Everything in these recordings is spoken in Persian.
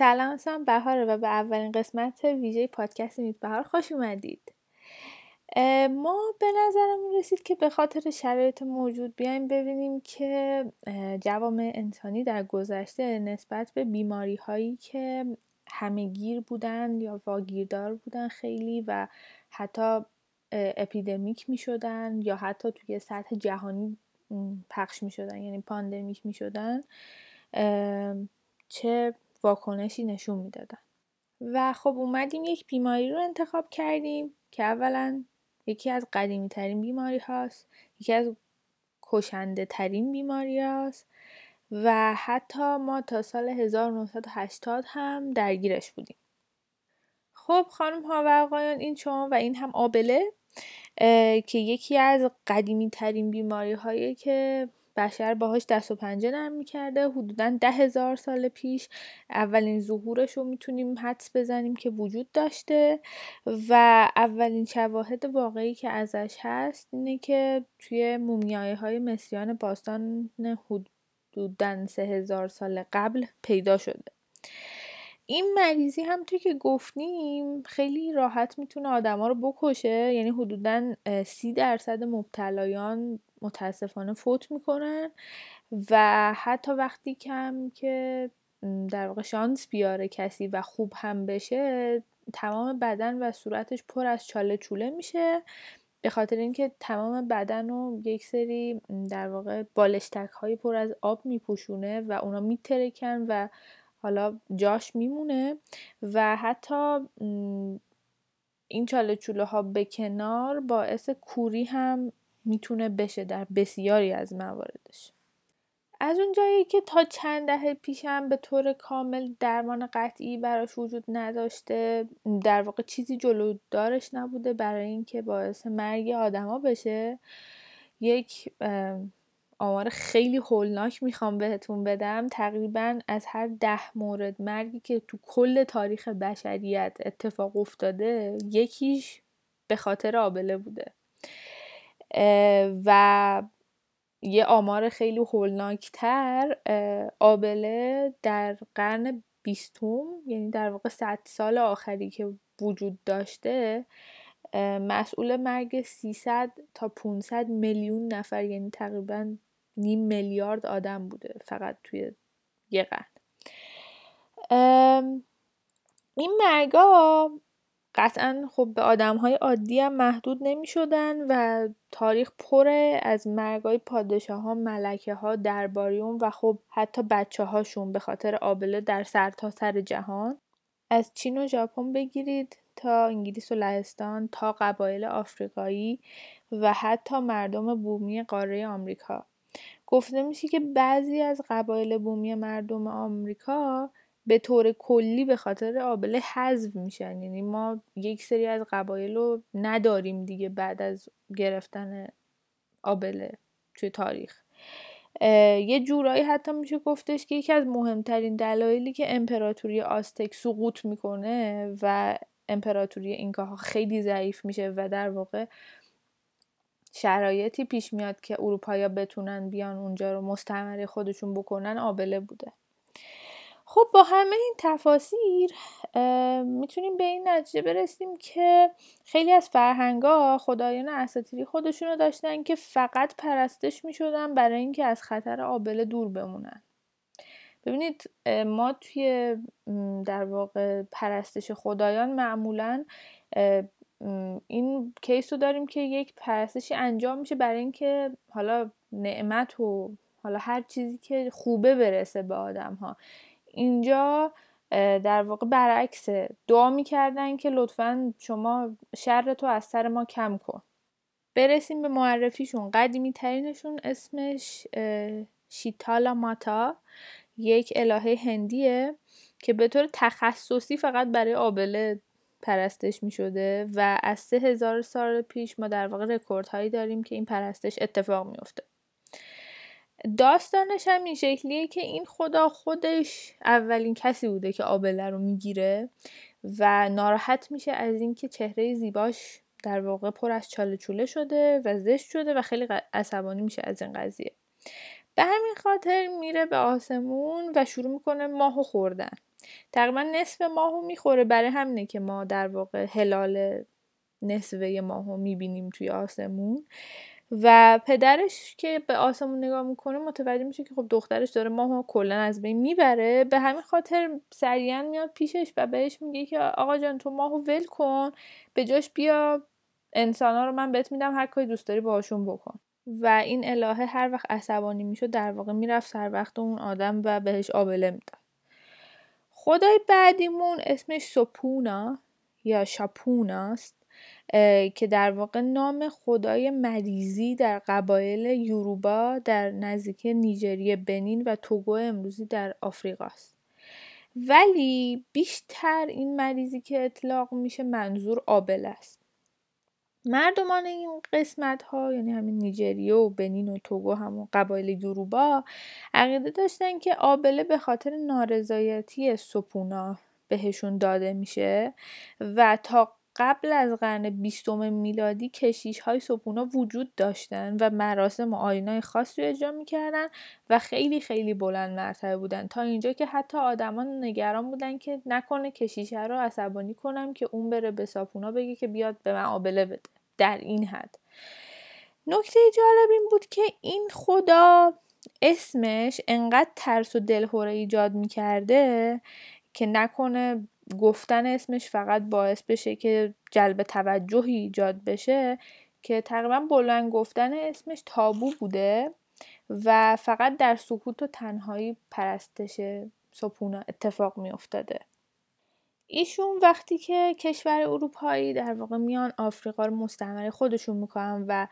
سلام اسمم بهاره و به اولین قسمت ویژه پادکست میت بهار خوش اومدید. ما به نظرمون رسید که به خاطر شرایط موجود بیایم ببینیم که جوامع انسانی در گذشته نسبت به بیماری هایی که همهگیر بودن یا واگیردار بودن خیلی و حتی اپیدمیک می شدن یا حتی توی سطح جهانی پخش می شدن یعنی پاندمیک می شدن چه واکنشی نشون می‌دادن. و خب اومدیم یک بیماری رو انتخاب کردیم که اولا یکی از قدیمی ترین بیماری هاست یکی از کشنده ترین بیماری هاست و حتی ما تا سال 1980 هم درگیرش بودیم. خب خانم ها و آقایان این شما و این هم آبله که یکی از قدیمی ترین بیماری هایی که بشر باهاش دست و پنجه نرم می‌کرده. حدودا ده هزار سال پیش اولین ظهورش رو می‌تونیم حدس بزنیم که وجود داشته و اولین شواهد واقعی که ازش هست اینه که توی مومیایی های مصریان باستان حدودا سه هزار سال قبل پیدا شده. این مریضی هم توی که گفتیم خیلی راحت می‌تونه آدما رو بکشه. یعنی حدودا سی درصد مبتلایان متاسفانه فوت می‌کنن و حتی وقتی کم که در واقع شانس بیاره کسی و خوب هم بشه تمام بدن و صورتش پر از چاله چوله میشه. به خاطر اینکه تمام بدن رو یک سری در واقع بالشتک های پر از آب میپوشونه و اونا میترکن و حالا جاش میمونه و حتی این چاله چوله ها به کنار باعث کوری هم می‌تونه بشه در بسیاری از مواردش. از اون جایی که تا چند دهه پیشم به طور کامل درمان قطعی براش وجود نداشته در واقع چیزی جلو دارش نبوده برای اینکه باعث مرگ آدما بشه یک آمار خیلی هولناک می‌خوام بهتون بدم. تقریبا از هر ده مورد مرگی که تو کل تاریخ بشریت اتفاق افتاده یکیش به خاطر آبله بوده. و یه آمار خیلی هولناکتر آبله در قرن بیستم یعنی در واقع صد سال آخری که وجود داشته مسئول مرگ 300 تا 500 میلیون نفر یعنی تقریبا نیم میلیارد آدم بوده فقط توی یه قرن. این مرگا قطعا خب به آدم های عادی هم محدود نمی شدن و تاریخ پره از مرگای پادشاه ها ملکه ها درباریون و خب حتی بچه هاشون به خاطر آبله در سرتاسر سر جهان. از چین و ژاپن بگیرید تا انگلیس و لهستان تا قبایل آفریقایی و حتی مردم بومی قاره آمریکا. گفته میشه که بعضی از قبایل بومی مردم آمریکا به طور کلی به خاطر آبله حذف میشن. یعنی ما یک سری از قبایل رو نداریم دیگه بعد از گرفتن آبله توی تاریخ. یه جورایی حتی میشه گفتش که یکی از مهمترین دلایلی که امپراتوری آستک سقوط می‌کنه و امپراتوری اینکاها خیلی ضعیف میشه و در واقع شرایطی پیش میاد که اروپایا بتونن بیان اونجا رو مستعمره خودشون بکنن آبله بوده. خب با همه این تفاسیر می‌تونیم به این نتیجه برسیم که خیلی از فرهنگا خدایان اساطیری خودشون رو داشتن که فقط پرستش می‌شدن برای اینکه از خطر آبله دور بمونن. ببینید ما توی در واقع پرستش خدایان معمولا این کیس رو داریم که یک پرستشی انجام میشه برای اینکه حالا نعمت و حالا هر چیزی که خوبه برسه به آدم ها اینجا در واقع برعکس دعا می‌کردن که لطفا شما شر تو از سر ما کم کن. برسیم به معرفیشون. قدیمی ترینشون اسمش شیتالا ماتا. یک الهه هندیه که به طور تخصصی فقط برای آبله پرستش می شده و از سه سال پیش ما در واقع رکورد هایی داریم که این پرستش اتفاق میفته داستانش هم این شکلیه که این خدا خودش اولین کسی بوده که آبله رو می‌گیره و ناراحت میشه از اینکه چهره زیباش در واقع پر از چاله چوله شده و زشت شده و خیلی عصبانی میشه از این قضیه. به همین خاطر میره به آسمون و شروع می‌کنه ماهو خوردن. تقریبا نصف ماهو می‌خوره. برای همینه که ما در واقع هلال نصفه ماهو می‌بینیم توی آسمون. و پدرش که به آسمون نگاه می‌کنه متوجه میشه که خب دخترش داره ماهو کلا از بین می‌بره. به همین خاطر سریعا میاد پیشش و بهش میگه که آقا جان تو ماهو ول کن به جاش بیا انسان رو من بهت میدم هر کاری دوست داری باهاشون بکن. و این الهه هر وقت عصبانی می‌شد در واقع می‌رفت سر وقت اون آدم و بهش آبله می‌داد. خدای بعدیمون اسمش سپونا یا شاپوناست. که در واقع نام خدای مریضی در قبایل یوروبا در نزدیکی نیجریه بنین و توگو امروزی در آفریقاست. ولی بیشتر این مریضی که اطلاق میشه منظور آبل است. مردمان این قسمت ها یعنی همین نیجریه و بنین و توگو همون قبایل یوروبا عقیده داشتن که آبله به خاطر نارضایتی سپونا بهشون داده میشه و تا قبل از قرن بیستم میلادی کشیش های سپونا وجود داشتن و مراسم و آینای خاصی رو اجرا می‌کردن و خیلی خیلی بلند مرتبه بودن. تا اینجا که حتی آدمان نگران بودن که نکنه کشیشه رو عصبانی کنم که اون بره به ساپونا بگه که بیاد به من آبله بده. در این حد. نکته جالب این بود که این خدا اسمش انقدر ترس و دلهوره ایجاد می‌کرده که نکنه گفتن اسمش فقط باعث بشه که جلب توجهی ایجاد بشه که تقریبا بلند گفتن اسمش تابو بوده و فقط در سکوت و تنهایی پرستش سپونا اتفاق می افتاده. ایشون وقتی که کشور اروپایی در واقع میان آفریقا رو مستعمره خودشون می‌کنن و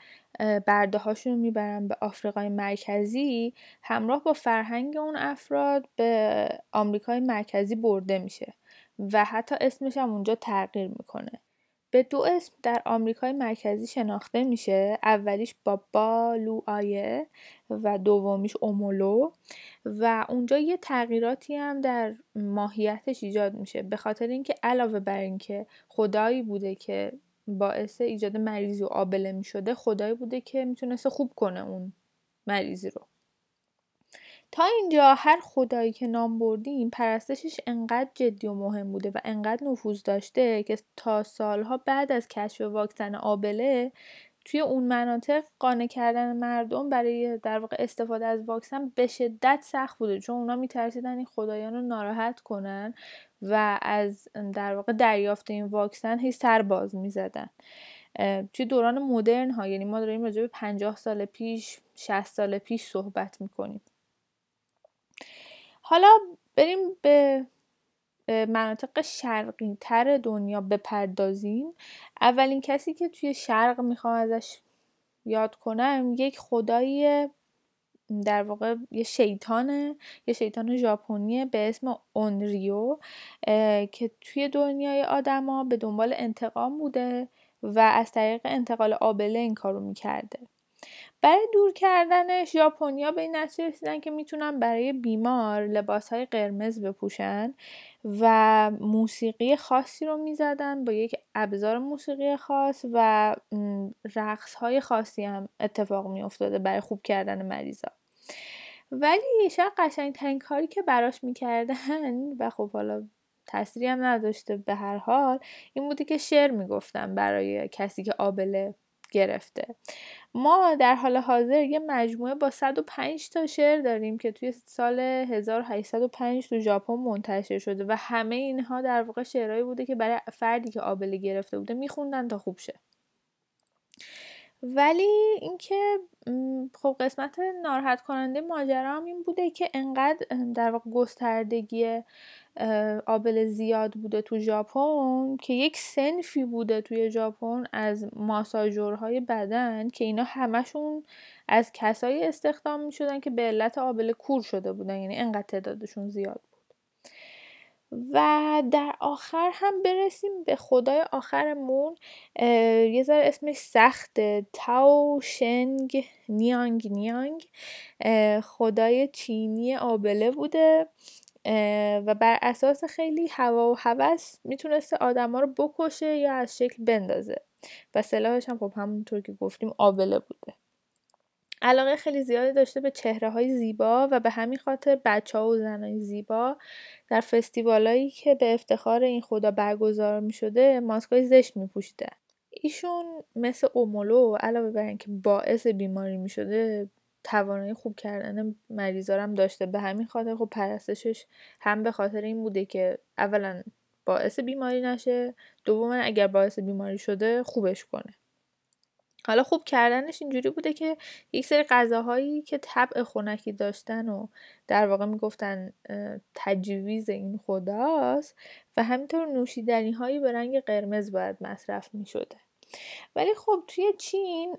برده هاشون می‌برن به آفریقای مرکزی همراه با فرهنگ اون افراد به آمریکای مرکزی برده میشه و حتی اسمش هم اونجا تغییر می‌کنه. به دو اسم در آمریکای مرکزی شناخته میشه اولیش بابا لوآیه و دومیش اومولو و اونجا یه تغییراتی هم در ماهیتش ایجاد میشه. به خاطر اینکه علاوه بر اینکه خدایی بوده که باعث ایجاد مریضی و آبله می‌شده خدایی بوده که می‌تونسته خوب کنه اون مریضی رو. تا اینجا هر خدایی که نام بردیم پرستشش انقدر جدی و مهم بوده و انقدر نفوذ داشته که تا سالها بعد از کشف واکسن آبله توی اون مناطق قانع کردن مردم برای در واقع استفاده از واکسن به شدت سخت بوده. چون اونا میترسیدن این خدایان رو ناراحت کنن و از در واقع دریافت این واکسن هی سر باز می‌زدن. توی دوران مدرن ها یعنی ما داریم راجع به 50 سال پیش 60 سال پیش صحبت می‌کنیم. حالا بریم به مناطق شرقی تر دنیا بپردازیم. اولین کسی که توی شرق می‌خوام ازش یاد کنم یک خدای در واقع یه شیطانه یه شیطان ژاپنیه به اسم اونریو که توی دنیای آدما به دنبال انتقام بوده و از طریق انتقال آبله این کارو می‌کرده. برای دور کردنش ژاپنیا به این نتیجه رسیدن که می‌تونن برای بیمار لباسهای قرمز بپوشن و موسیقی خاصی رو می‌زدن با یک ابزار موسیقی خاص و رقص های خاصی هم اتفاق میافتاده برای خوب کردن مریضا. ولی شاید قشنگترین کاری که براش می‌کردن و خب حالا تأثیری هم نداشته به هر حال این بوده که شعر می‌گفتن برای کسی که آبله. گرفته. ما در حال حاضر یه مجموعه با 105 تا شعر داریم که توی سال 1805 تو ژاپن منتشر شده و همه اینها در واقع شعرهایی بوده که برای فردی که آبله گرفته بوده میخوندن تا خوب شه. ولی اینکه خب قسمت ناراحت کننده ماجرا هم این بوده که انقدر در واقع گستردگی آبل زیاد بوده تو ژاپن که یک سنفی بوده توی ژاپن از ماساژورهای بدن که اینا همشون از کسایی استخدام می شدن که به علت آبل کور شده بودن یعنی انقدر تعدادشون زیاد بود. و در آخر هم برسیم به خدای آخرمون. یه ذره اسمش سخته تاو شنگ نیانگ نیانگ. خدای چینی آبله بوده. و بر اساس خیلی هوا و هوس می‌تونسته آدما رو بکشه یا از شکل بندازه. و سلاحش هم خب همونطور که گفتیم آبله بوده. علاقه خیلی زیادی داشته به چهره های زیبا و به همین خاطر بچه ها و زنای زیبا. در فستیوالایی که به افتخار این خدا برگزار می شده ماسکای زشت می پوشیده. ایشون مثل اومولو علاوه بر اینکه باعث بیماری می شده توانایی خوب کردن مریضارم داشته. به همین خاطر خب پرستشش هم به خاطر این بوده که اولا باعث بیماری نشه دوما اگر باعث بیماری شده خوبش کنه. حالا خوب کردنش اینجوری بوده که یک سری غذاهایی که طبع خونکی داشتن و در واقع می‌گفتن تجویز این خداست و همینطور نوشیدنی هایی به رنگ قرمز باید مصرف می شده ولی خب توی چین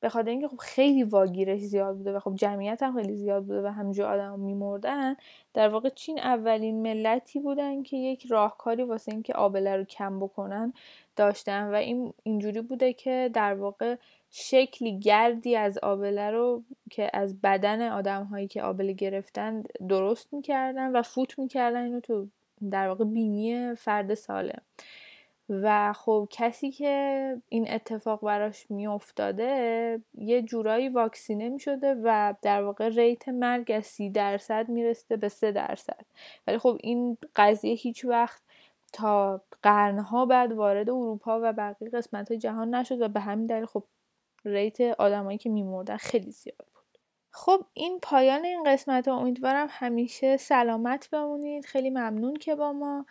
به خاطر اینکه خب خیلی واگیرش زیاد بوده و خب جمعیت هم خیلی زیاد بوده و همجور آدم میمردن در واقع چین اولین ملتی بودن که یک راهکاری واسه اینکه آبله رو کم بکنن داشتن و این اینجوری بوده که در واقع شکلی گردی از آبله رو که از بدن آدم هایی که آبله گرفتن درست می‌کردن و فوت می‌کردن اینو تو در واقع بینی فرد سالم. و خب کسی که این اتفاق براش میافتاده یه جورایی واکسینه می شده و در واقع ریت مرگ از سی درصد میرسته به سه درصد. ولی خب این قضیه هیچ وقت تا قرنها بعد وارد اروپا و بقیه قسمت های جهان نشد و به همین دلیل خب ریت آدمایی که میمردن خیلی زیاد بود. خب این پایان این قسمت ها امیدوارم همیشه سلامت بمونید. خیلی ممنون که با ما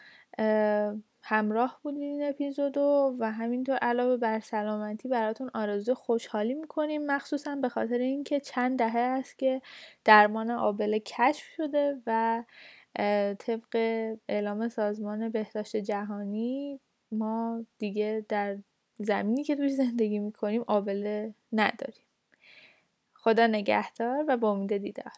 همراه بودین این اپیزودو و همینطور علاوه بر سلامتی براتون آرزو خوشحالی می‌کنیم. مخصوصا به خاطر اینکه چند دهه است که درمان آبله کشف شده و طبق اعلام سازمان بهداشت جهانی ما دیگه در زمینی که توش زندگی می‌کنیم آبله نداریم. خدا نگهدار و با امید دیدار.